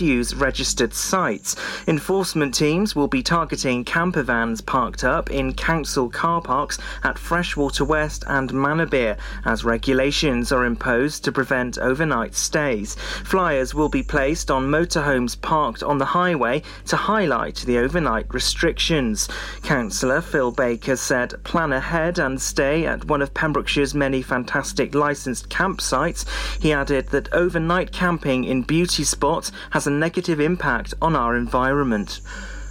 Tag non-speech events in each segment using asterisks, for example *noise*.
use registered sites. Enforcement teams will be targeting camper vans parked up in council car parks at Freshwater West and Manorbier as regulations are imposed to prevent overnight stays. Flyers will be placed on motorhomes parked on the highway to highlight the overnight restrictions. Councillor Phil Baker said plan ahead and stay at one of Pembrokeshire's many fantastic licensed campsites. He added that overnight camping in beauty spots has a negative impact on our environment.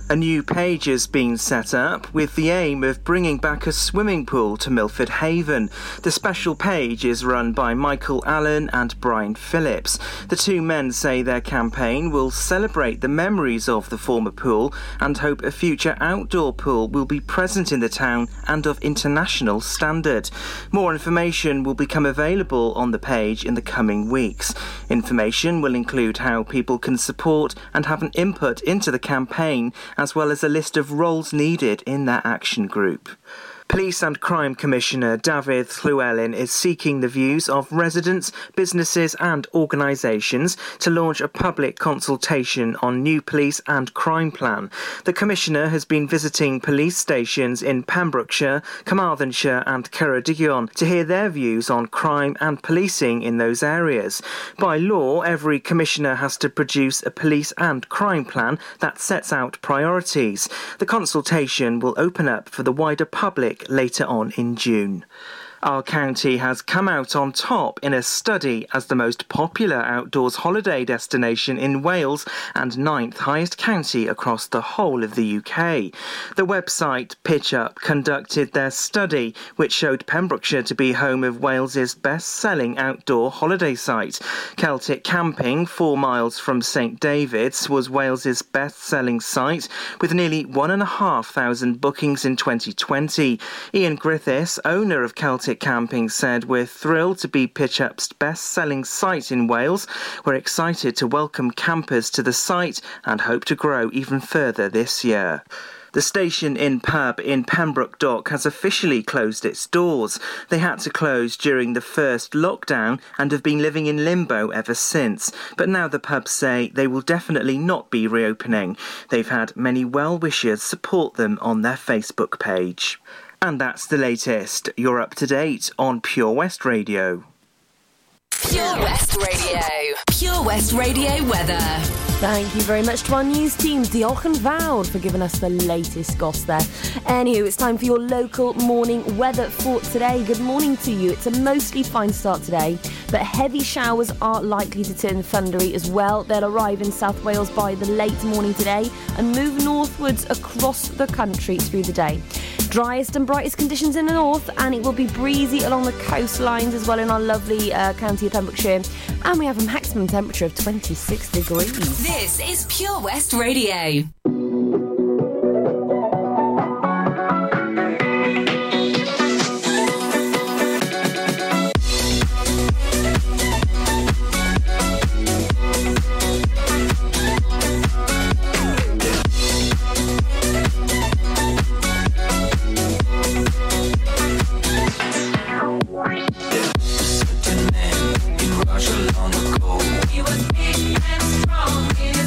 A new page has been set up with the aim of bringing back a swimming pool to Milford Haven. The special page is run by Michael Allen and Brian Phillips. The two men say their campaign will celebrate the memories of the former pool and hope a future outdoor pool will be present in the town and of international standard. More information will become available on the page in the coming weeks. Information will include how people can support and have an input into the campaign as well as a list of roles needed in that action group. Police and Crime Commissioner David Llewellyn is seeking the views of residents, businesses, and organisations to launch a public consultation on new police and crime plan. The Commissioner has been visiting police stations in Pembrokeshire, Carmarthenshire, and Ceredigion to hear their views on crime and policing in those areas. By law, every Commissioner has to produce a police and crime plan that sets out priorities. The consultation will open up for the wider public later on in June. Our county has come out on top in a study as the most popular outdoors holiday destination in Wales and ninth highest county across the whole of the UK. The website PitchUp conducted their study, which showed Pembrokeshire to be home of Wales's best-selling outdoor holiday site. Celtic Camping, four miles from St David's, was Wales's best-selling site with nearly one and a half thousand bookings in 2020. Ian Griffiths, owner of Celtic Camping said, We're thrilled to be PitchUp's best selling site in Wales. We're excited to welcome campers to the site and hope to grow even further this year. The Station Inn pub in Pembroke Dock has officially closed its doors. They had to close during the first lockdown and have been living in limbo ever since. But now the pubs say they will definitely not be reopening. They've had many well wishers support them on their Facebook page. And that's the latest. You're up to date on Pure West Radio. Pure West Radio. Pure West Radio weather. Thank you very much to our news teams, Diolch and Vowed, for giving us the latest goss there. Anywho, it's time for your local morning weather for today. Good morning to you. It's a mostly fine start today, but heavy showers are likely to turn thundery as well. They'll arrive in South Wales by the late morning today and move northwards across the country through the day. Driest and brightest conditions in the north, and it will be breezy along the coastlines as well in our lovely uh, county of Pembrokeshire. And we have a maximum temperature of 26 degrees. This is Pure West Radio. He was big and strong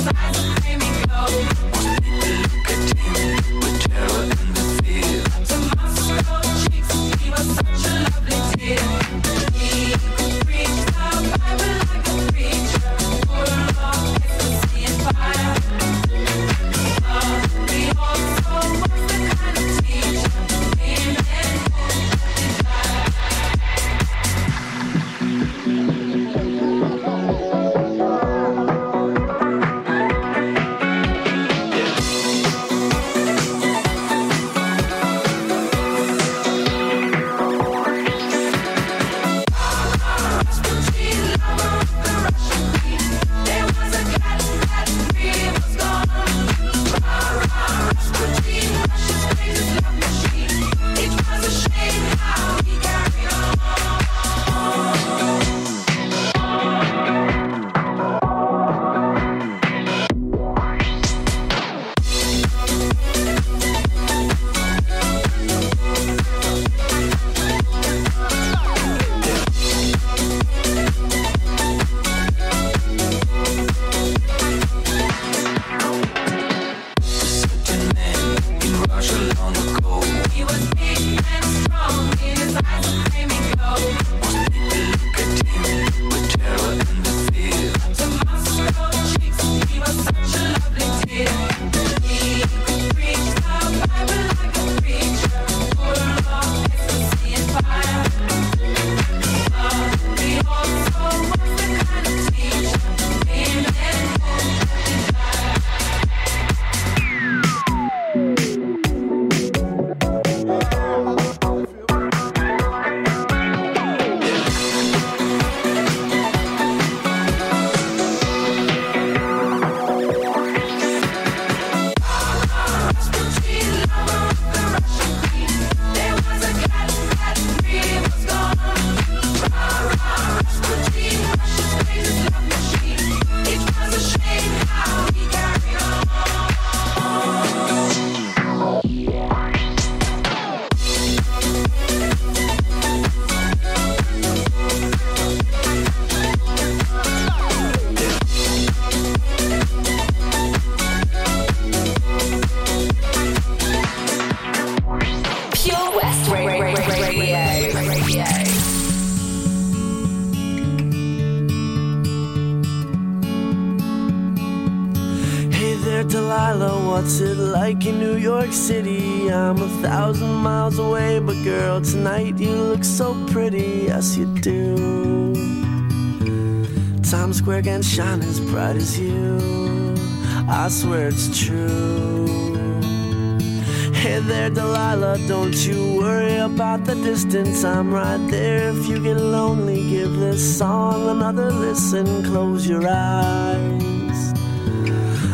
distance. I'm right there. If you get lonely, give this song another listen. Close your eyes.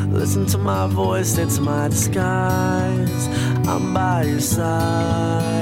Listen to my voice, it's my disguise. I'm by your side.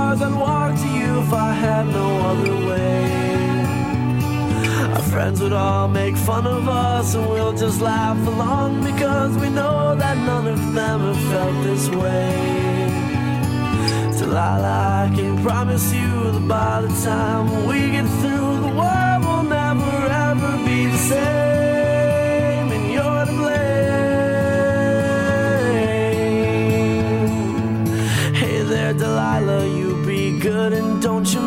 I'd walk to you if I had no other way. Our friends would all make fun of us, and we'll just laugh along because we know that none of them have felt this way. Delilah, I can promise you that by the time we get through, the world will never ever be the same, and you're to blame. Hey there, Delilah,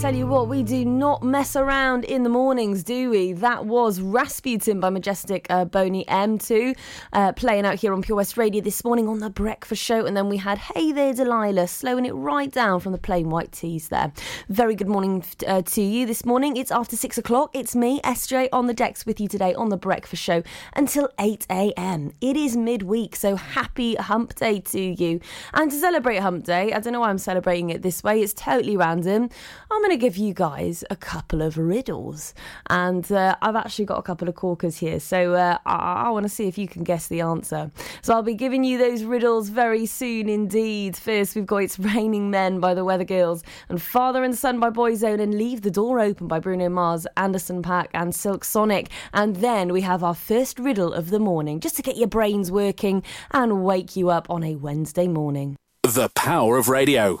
tell you what, we do not mess around in the mornings, do we? That was Rasputin by Majestic uh, Boney M2 uh, playing out here on Pure West Radio this morning on The Breakfast Show. And then we had Hey There Delilah slowing it right down from the Plain White T's there. Very good morning uh, to you this morning. It's after six o'clock. It's me, SJ, on the decks with you today on The Breakfast Show until 8 a.m. It is midweek, so happy hump day to you. And to celebrate hump day, I don't know why I'm celebrating it this way, it's totally random. I'm going to give you guys a couple of riddles. And uh, I've actually got a couple of corkers here. So uh, I, I want to see if you can guess the answer. So I'll be giving you those riddles very soon indeed. First, we've got It's Raining Men by the Weather Girls and Father and Son by Boyzone and Leave the Door Open by Bruno Mars, Anderson Paak, and Silk Sonic. And then we have our first riddle of the morning just to get your brains working and wake you up on a Wednesday morning. The power of radio.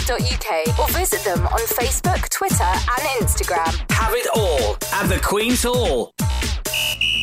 or visit them on Facebook, Twitter, and Instagram. Have it all at the Queen's Hall.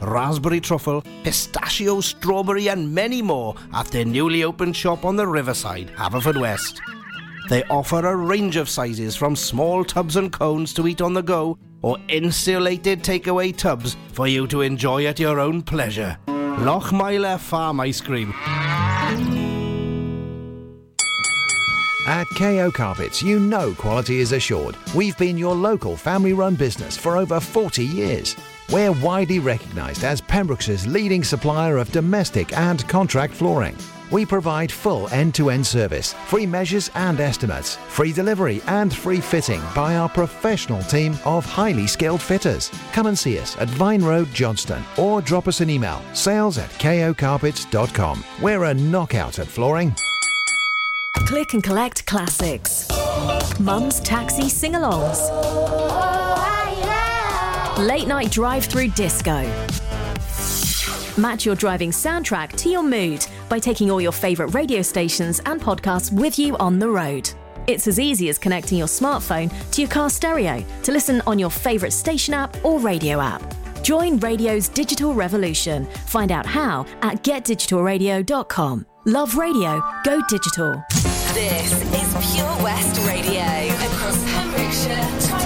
raspberry truffle, pistachio, strawberry, and many more at their newly opened shop on the riverside, Haverfordwest. They offer a range of sizes from small tubs and cones to eat on the go or insulated takeaway tubs for you to enjoy at your own pleasure. Lochmeyler Farm Ice Cream. At KO Carpets, you know quality is assured. We've been your local family run business for over 40 years. We're widely recognised as Pembroke's leading supplier of domestic and contract flooring. We provide full end to end service, free measures and estimates, free delivery and free fitting by our professional team of highly skilled fitters. Come and see us at Vine Road, Johnston, or drop us an email sales at kocarpets.com. We're a knockout at flooring. Click and collect classics. Mum's taxi sing alongs. Oh, Late night drive through disco. Match your driving soundtrack to your mood by taking all your favourite radio stations and podcasts with you on the road. It's as easy as connecting your smartphone to your car stereo to listen on your favourite station app or radio app. Join radio's digital revolution. Find out how at getdigitalradio.com. Love radio, go digital. This is Pure West Radio across Pembrokeshire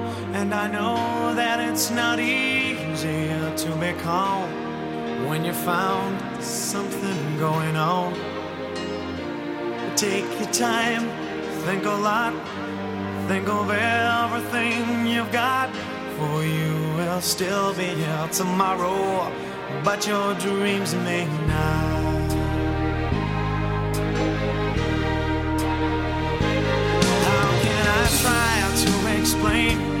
and I know that it's not easy to be calm when you found something going on. Take your time, think a lot, think of everything you've got. For you will still be here tomorrow, but your dreams may not. How can I try to explain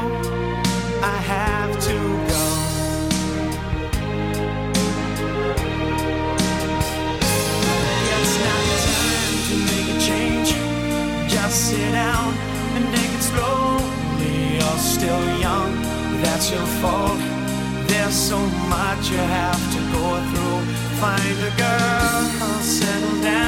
sit down and take it slowly. You're still young, that's your fault. There's so much you have to go through. Find a girl, settle down.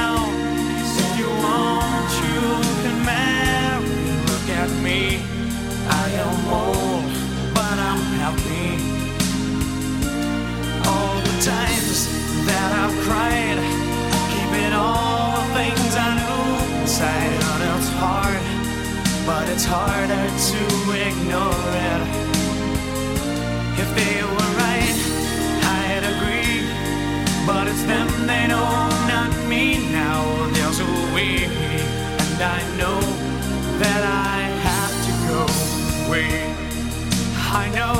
It's harder to ignore it. If they were right, I'd agree. But it's them they know, not me now. There's a way, and I know that I have to go away. I know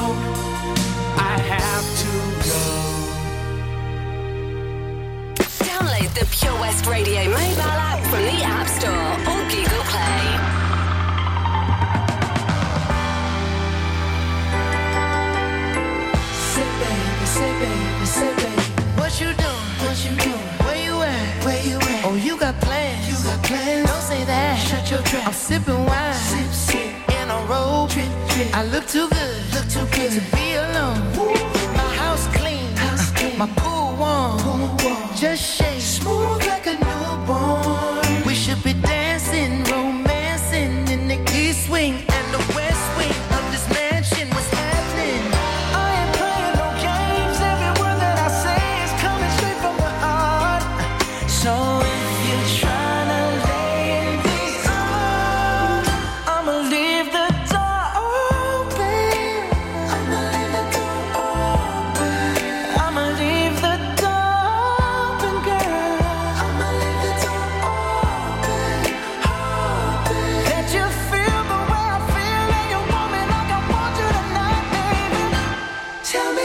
I have to go. Download the Pure West Radio mobile app from the App Store or Google Play. Trap. I'm sipping wine. Sip, sip. In a robe. Drip, drip. I look too good. Look too good to be alone. My house clean. House clean. My pool warm. Pool warm. Just shake. Smooth like a newborn.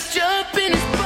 bathtub. Girl, it's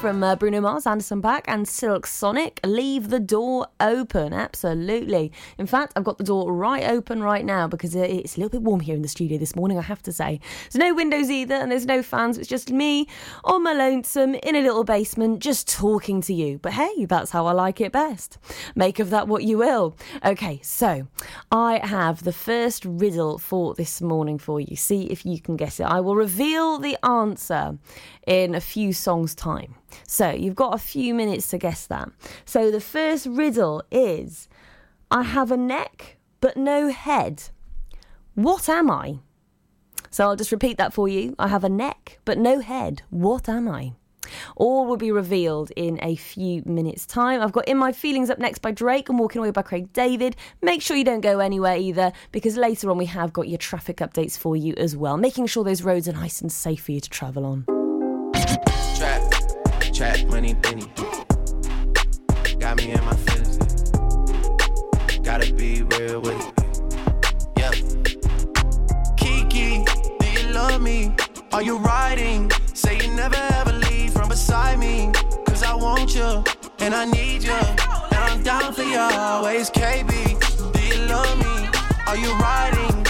from uh, Bruno Mars, Anderson .Paak, and Silk Sonic. Leave the door open, absolutely. In fact, I've got the door right open right now because it's a little bit warm here in the studio this morning, I have to say. There's no windows either, and there's no fans. It's just me on my lonesome in a little basement, just talking to you. But hey, that's how I like it best. Make of that what you will. Okay, so I have the first riddle for this morning for you. See if you can guess it. I will reveal the answer in a few songs' time. So you've got a few minutes to guess that. So the first riddle is I have a neck but no head. What am I? So I'll just repeat that for you. I have a neck but no head. What am I? All will be revealed in a few minutes' time. I've got In My Feelings up next by Drake and Walking Away by Craig David. Make sure you don't go anywhere either because later on we have got your traffic updates for you as well, making sure those roads are nice and safe for you to travel on. Trap, trap, money, penny. Got me in my feelings. Gotta be real with it. Yep. Kiki, do you love me? Are you riding? Say you never ever leave from beside me. Cause I want you and I need you. And I'm down for you always. KB, do you love me? Are you riding?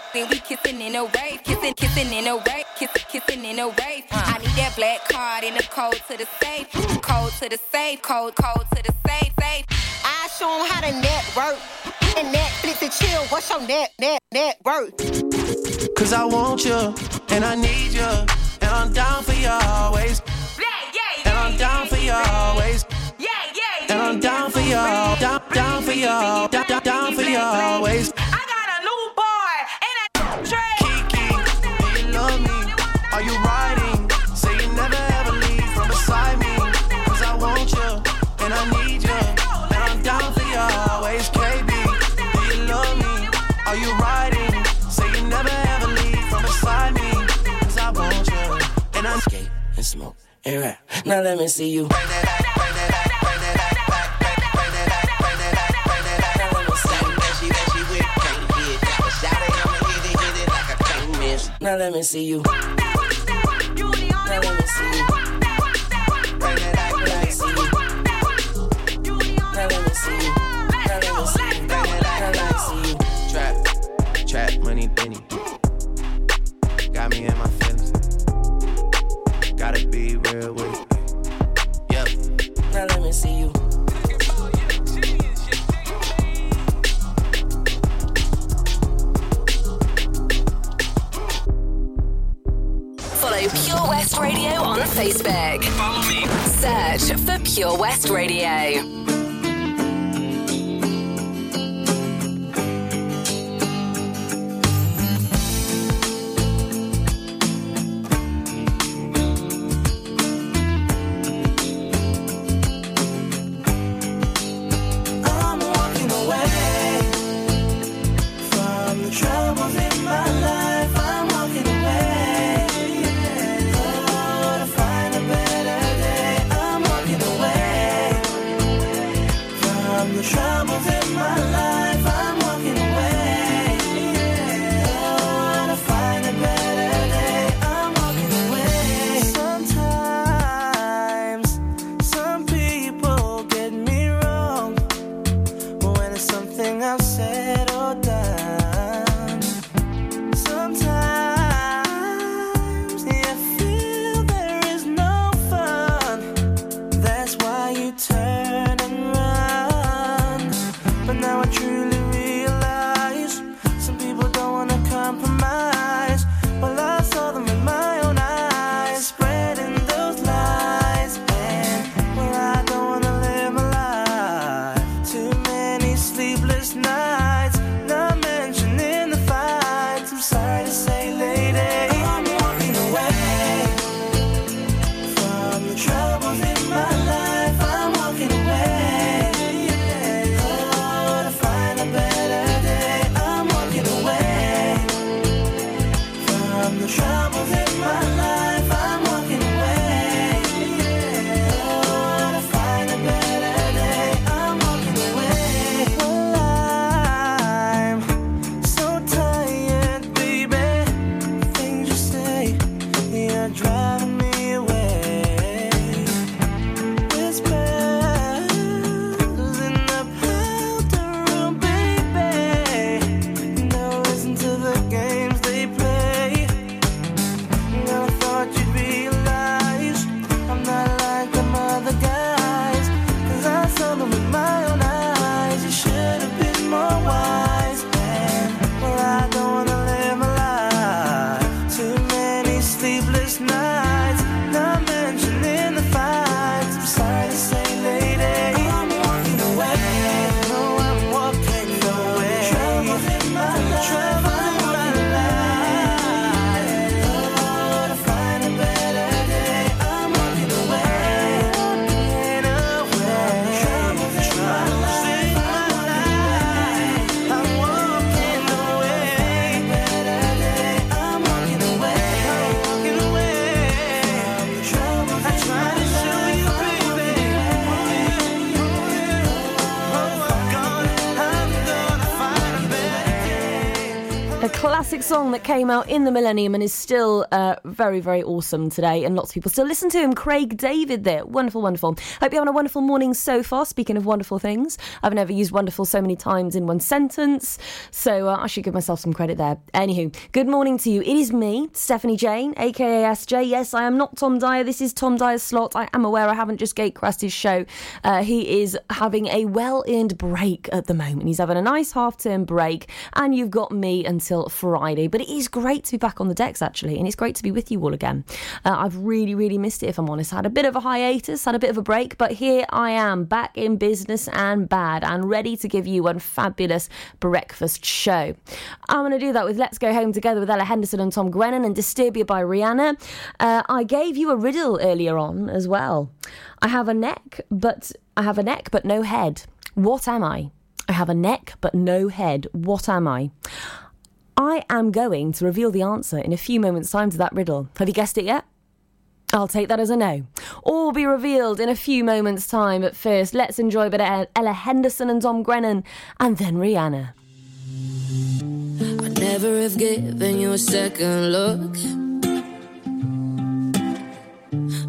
Then we kissing in a wave, kissing, kissing in a wave, kissing, kissing in a wave. I need that black card in the code to the safe, code to the safe, code, code to the safe, safe. I show 'em how to network. And Netflix and chill, what's your net, net, net worth? Cause I want you, and I need you, and I'm down for you always. Yeah, yeah. And I'm down for you always. Yeah, yeah. And I'm down for you, down, down for you, down, down, down for you always. Bring that back, bring that back. Now let me see you. Classic song that came out in the millennium and is still uh, very, very awesome today, and lots of people still listen to him. Craig David there. Wonderful, wonderful. Hope you're having a wonderful morning so far. Speaking of wonderful things, I've never used wonderful so many times in one sentence, so uh, I should give myself some credit there. Anywho, good morning to you. It is me, Stephanie Jane, aka SJ. Yes, I am not Tom Dyer. This is Tom Dyer's slot. I am aware I haven't just gatecrashed his show. Uh, he is having a well earned break at the moment. He's having a nice half term break, and you've got me until Friday. But it is great to be back on the decks, actually, and it's great to be with you all again. Uh, I've really, really missed it, if I'm honest. I had a bit of a hiatus, had a bit of a break, but here I am, back in business and bad, and ready to give you one fabulous breakfast show. I'm going to do that with Let's Go Home Together with Ella Henderson and Tom Grennan and Disturbia by Rihanna. Uh, I gave you a riddle earlier on as well. I have a neck, but I have a neck, but no head. What am I? I have a neck, but no head. What am I? I am going to reveal the answer in a few moments' time to that riddle. Have you guessed it yet? I'll take that as a no. All be revealed in a few moments' time. But first, let's enjoy a bit of Ella Henderson and Tom Grennan, and then Rihanna. I never have given you a second look.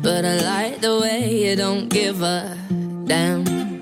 But I like the way you don't give a damn.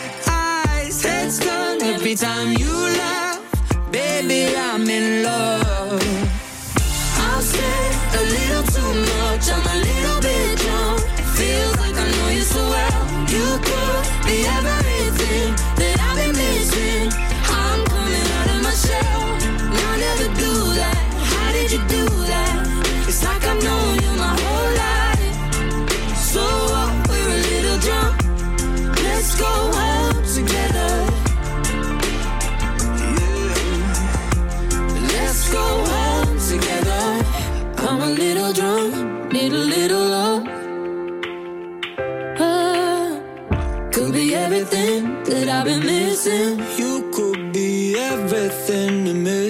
Head's done every time you laugh. Baby, I'm in love. I'll say a little too much. I'm a I've been missing. You could be everything to me.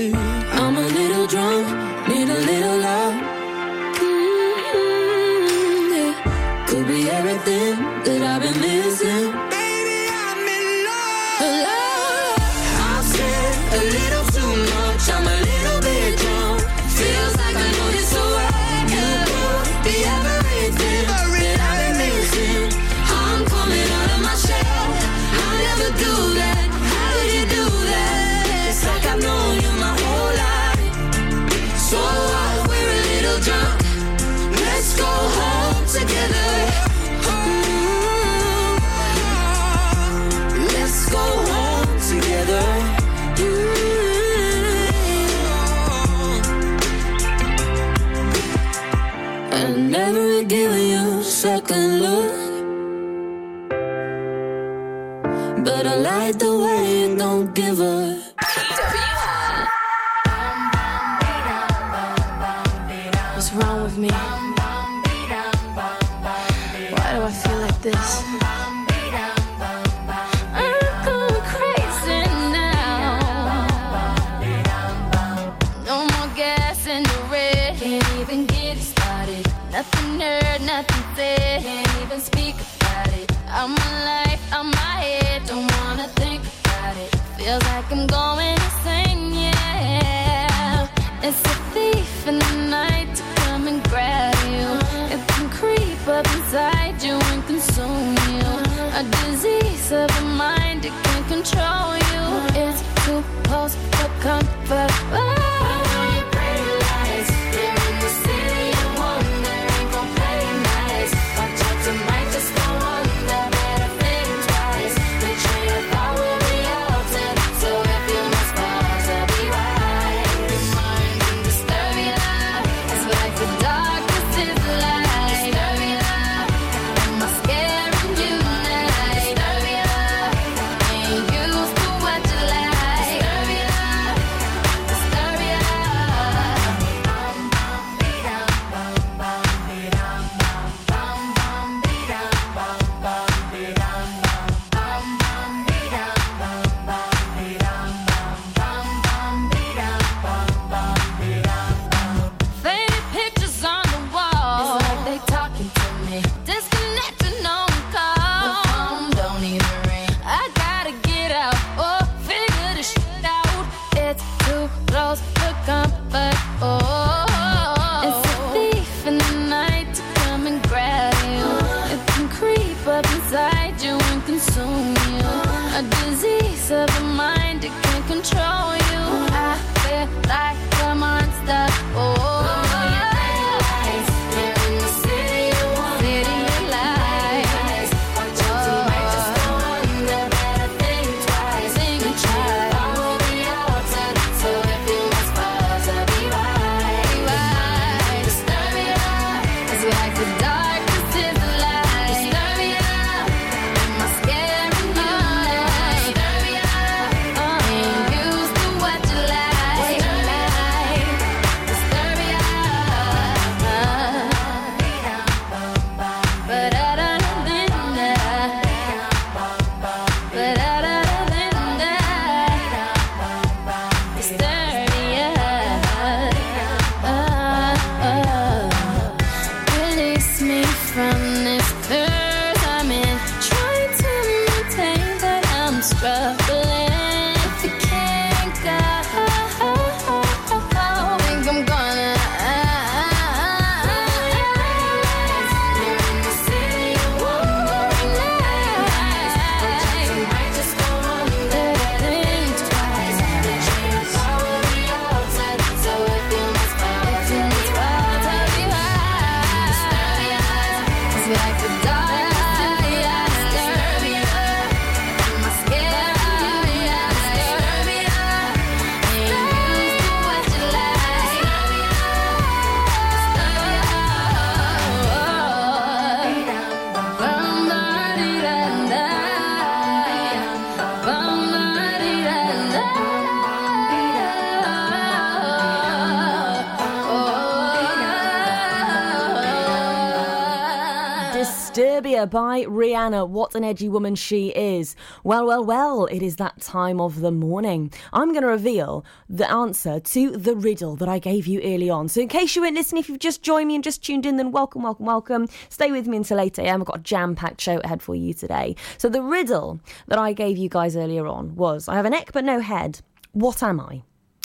By Rihanna. What an edgy woman she is. Well, well, well, it is that time of the morning. I'm going to reveal the answer to the riddle that I gave you early on. So, in case you weren't listening, if you've just joined me and just tuned in, then welcome, welcome, welcome. Stay with me until 8 a.m. I've got a jam packed show ahead for you today. So, the riddle that I gave you guys earlier on was I have a neck but no head. What am I?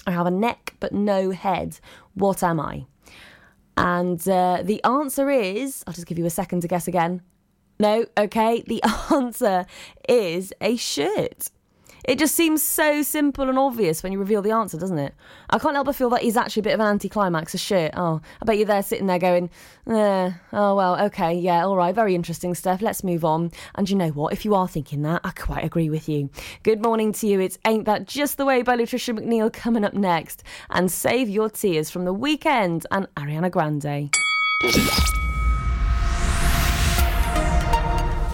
I have a neck but no head. What am I? And uh, the answer is I'll just give you a second to guess again. No, okay. The *laughs* answer is a shirt. It just seems so simple and obvious when you reveal the answer, doesn't it? I can't help but feel that is actually a bit of an anticlimax, a shirt. Oh, I bet you're there sitting there going, eh, oh, well, okay, yeah, all right, very interesting stuff. Let's move on. And you know what? If you are thinking that, I quite agree with you. Good morning to you. It's Ain't That Just the Way by Lutricia McNeal coming up next. And save your tears from the Weeknd and Ariana Grande.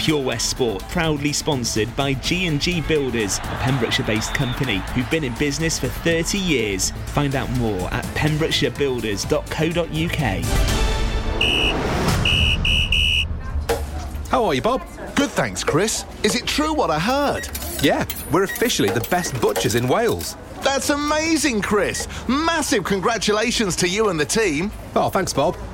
Pure West Sport, proudly sponsored by G&G Builders, a Pembrokeshire-based company who've been in business for 30 years. Find out more at pembrokeshirebuilders.co.uk. How are you, Bob? Good, thanks, Chris. Is it true what I heard? Yeah, we're officially the best butchers in Wales. That's amazing, Chris. Massive congratulations to you and the team. Oh, thanks, Bob.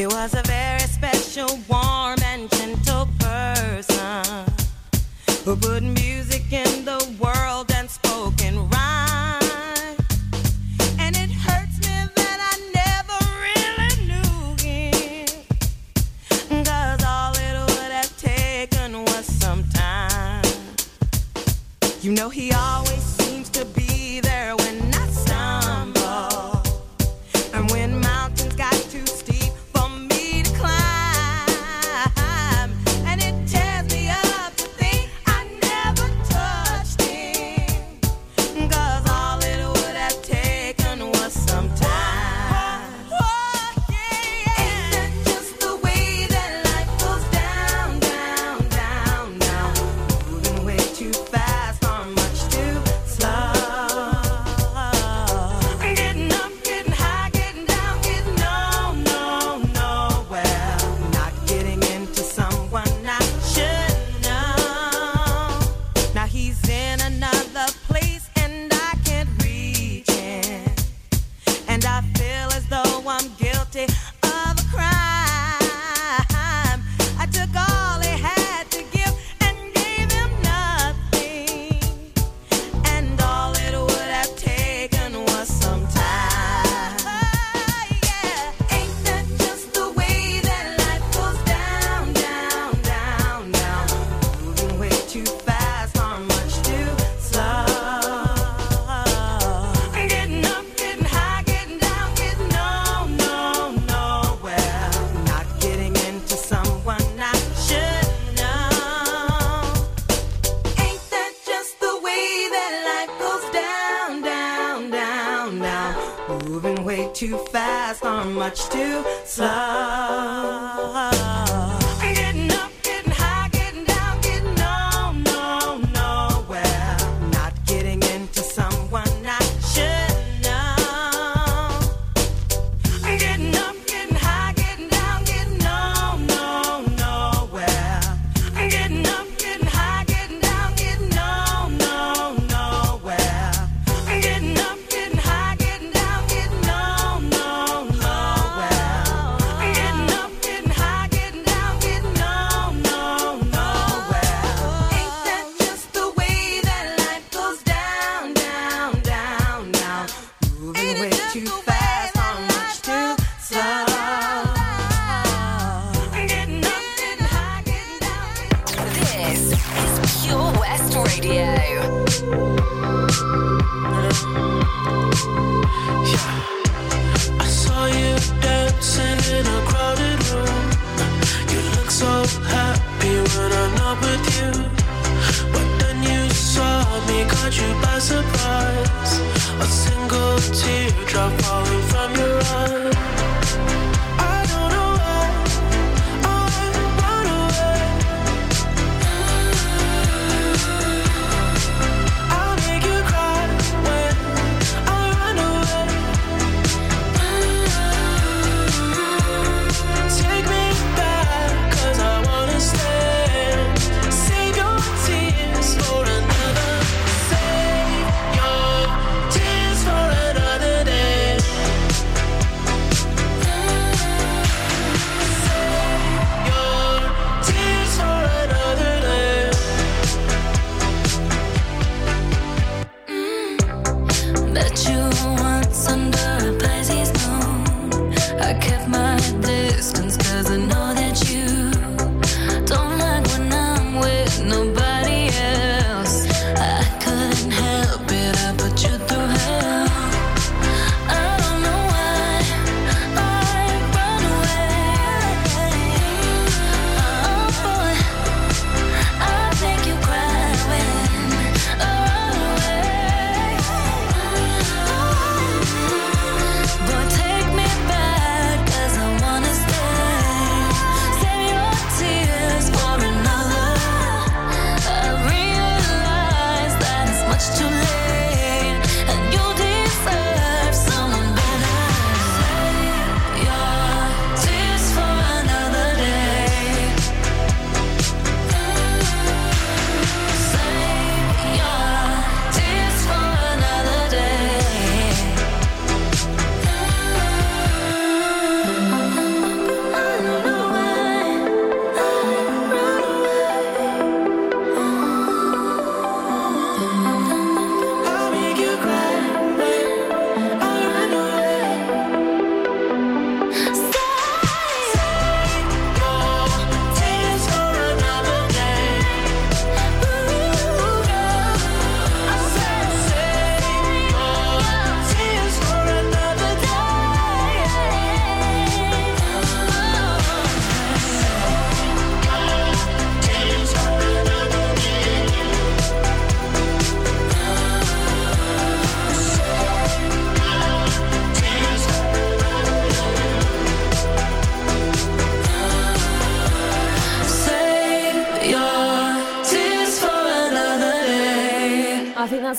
He was a very special, warm, and gentle person who put music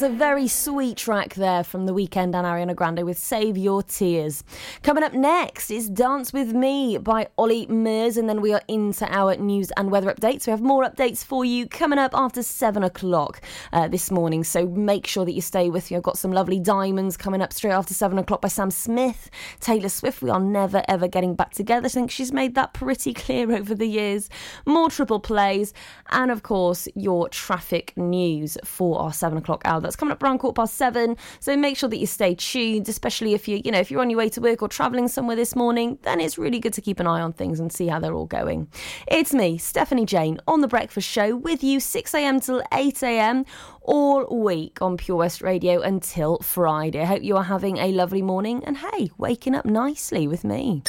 that's a very sweet track there from The Weeknd and Ariana Grande with Save Your Tears. Coming up next is Dance With Me by Ollie Murs, and then we are into our news and weather updates. We have more updates for you coming up after seven o'clock uh, this morning, so make sure that you stay with you. I've got some lovely diamonds coming up straight after seven o'clock by Sam Smith. Taylor Swift, we are never ever getting back together. I think she's made that pretty clear *laughs* over the years. More triple plays, and of course, your traffic news for our seven o'clock hour. That's coming up around quarter past seven. So make sure that you stay tuned, especially if you, you know, if you're on your way to work or travelling somewhere this morning, then it's really good to keep an eye on things and see how they're all going. It's me, Stephanie Jane, on the breakfast show with you 6 a.m. till 8 a.m. all week on Pure West Radio until Friday. I hope you are having a lovely morning and hey, waking up nicely with me.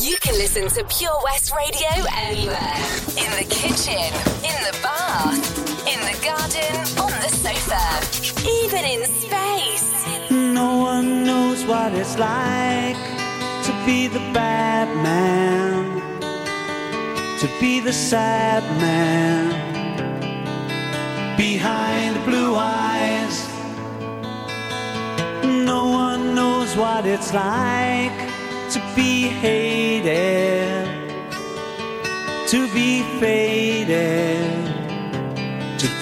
You can listen to Pure West Radio anywhere. In the kitchen, in the bath, in the garden, on the sofa, even in space. No one knows what it's like to be the bad man, to be the sad man behind blue eyes. No one knows what it's like to be hated, to be faded,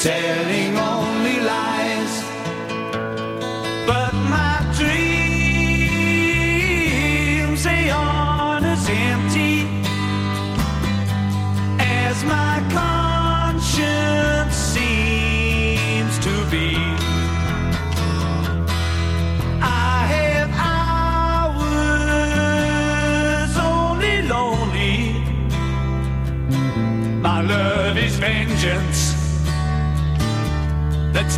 telling only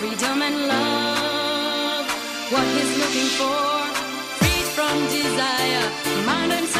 Freedom and love. What he's looking for. Freed from desire. Mind and senses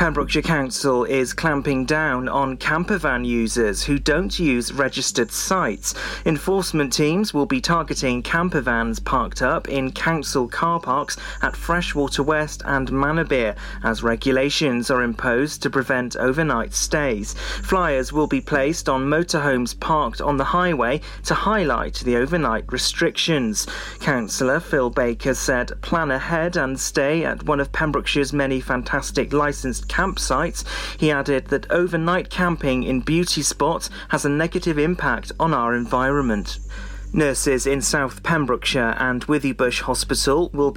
Pembrokeshire Council is clamping down on campervan users who don't use registered sites. Enforcement teams will be targeting campervans parked up in council car parks at Freshwater West and Manorbier as regulations are imposed to prevent overnight stays. Flyers will be placed on motorhomes parked on the highway to highlight the overnight restrictions. Councillor Phil Baker said plan ahead and stay at one of Pembrokeshire's many fantastic licensed campsites. He added that overnight camping in beauty spots has a negative impact on our environment. Nurses in South Pembrokeshire and Withybush Hospital will be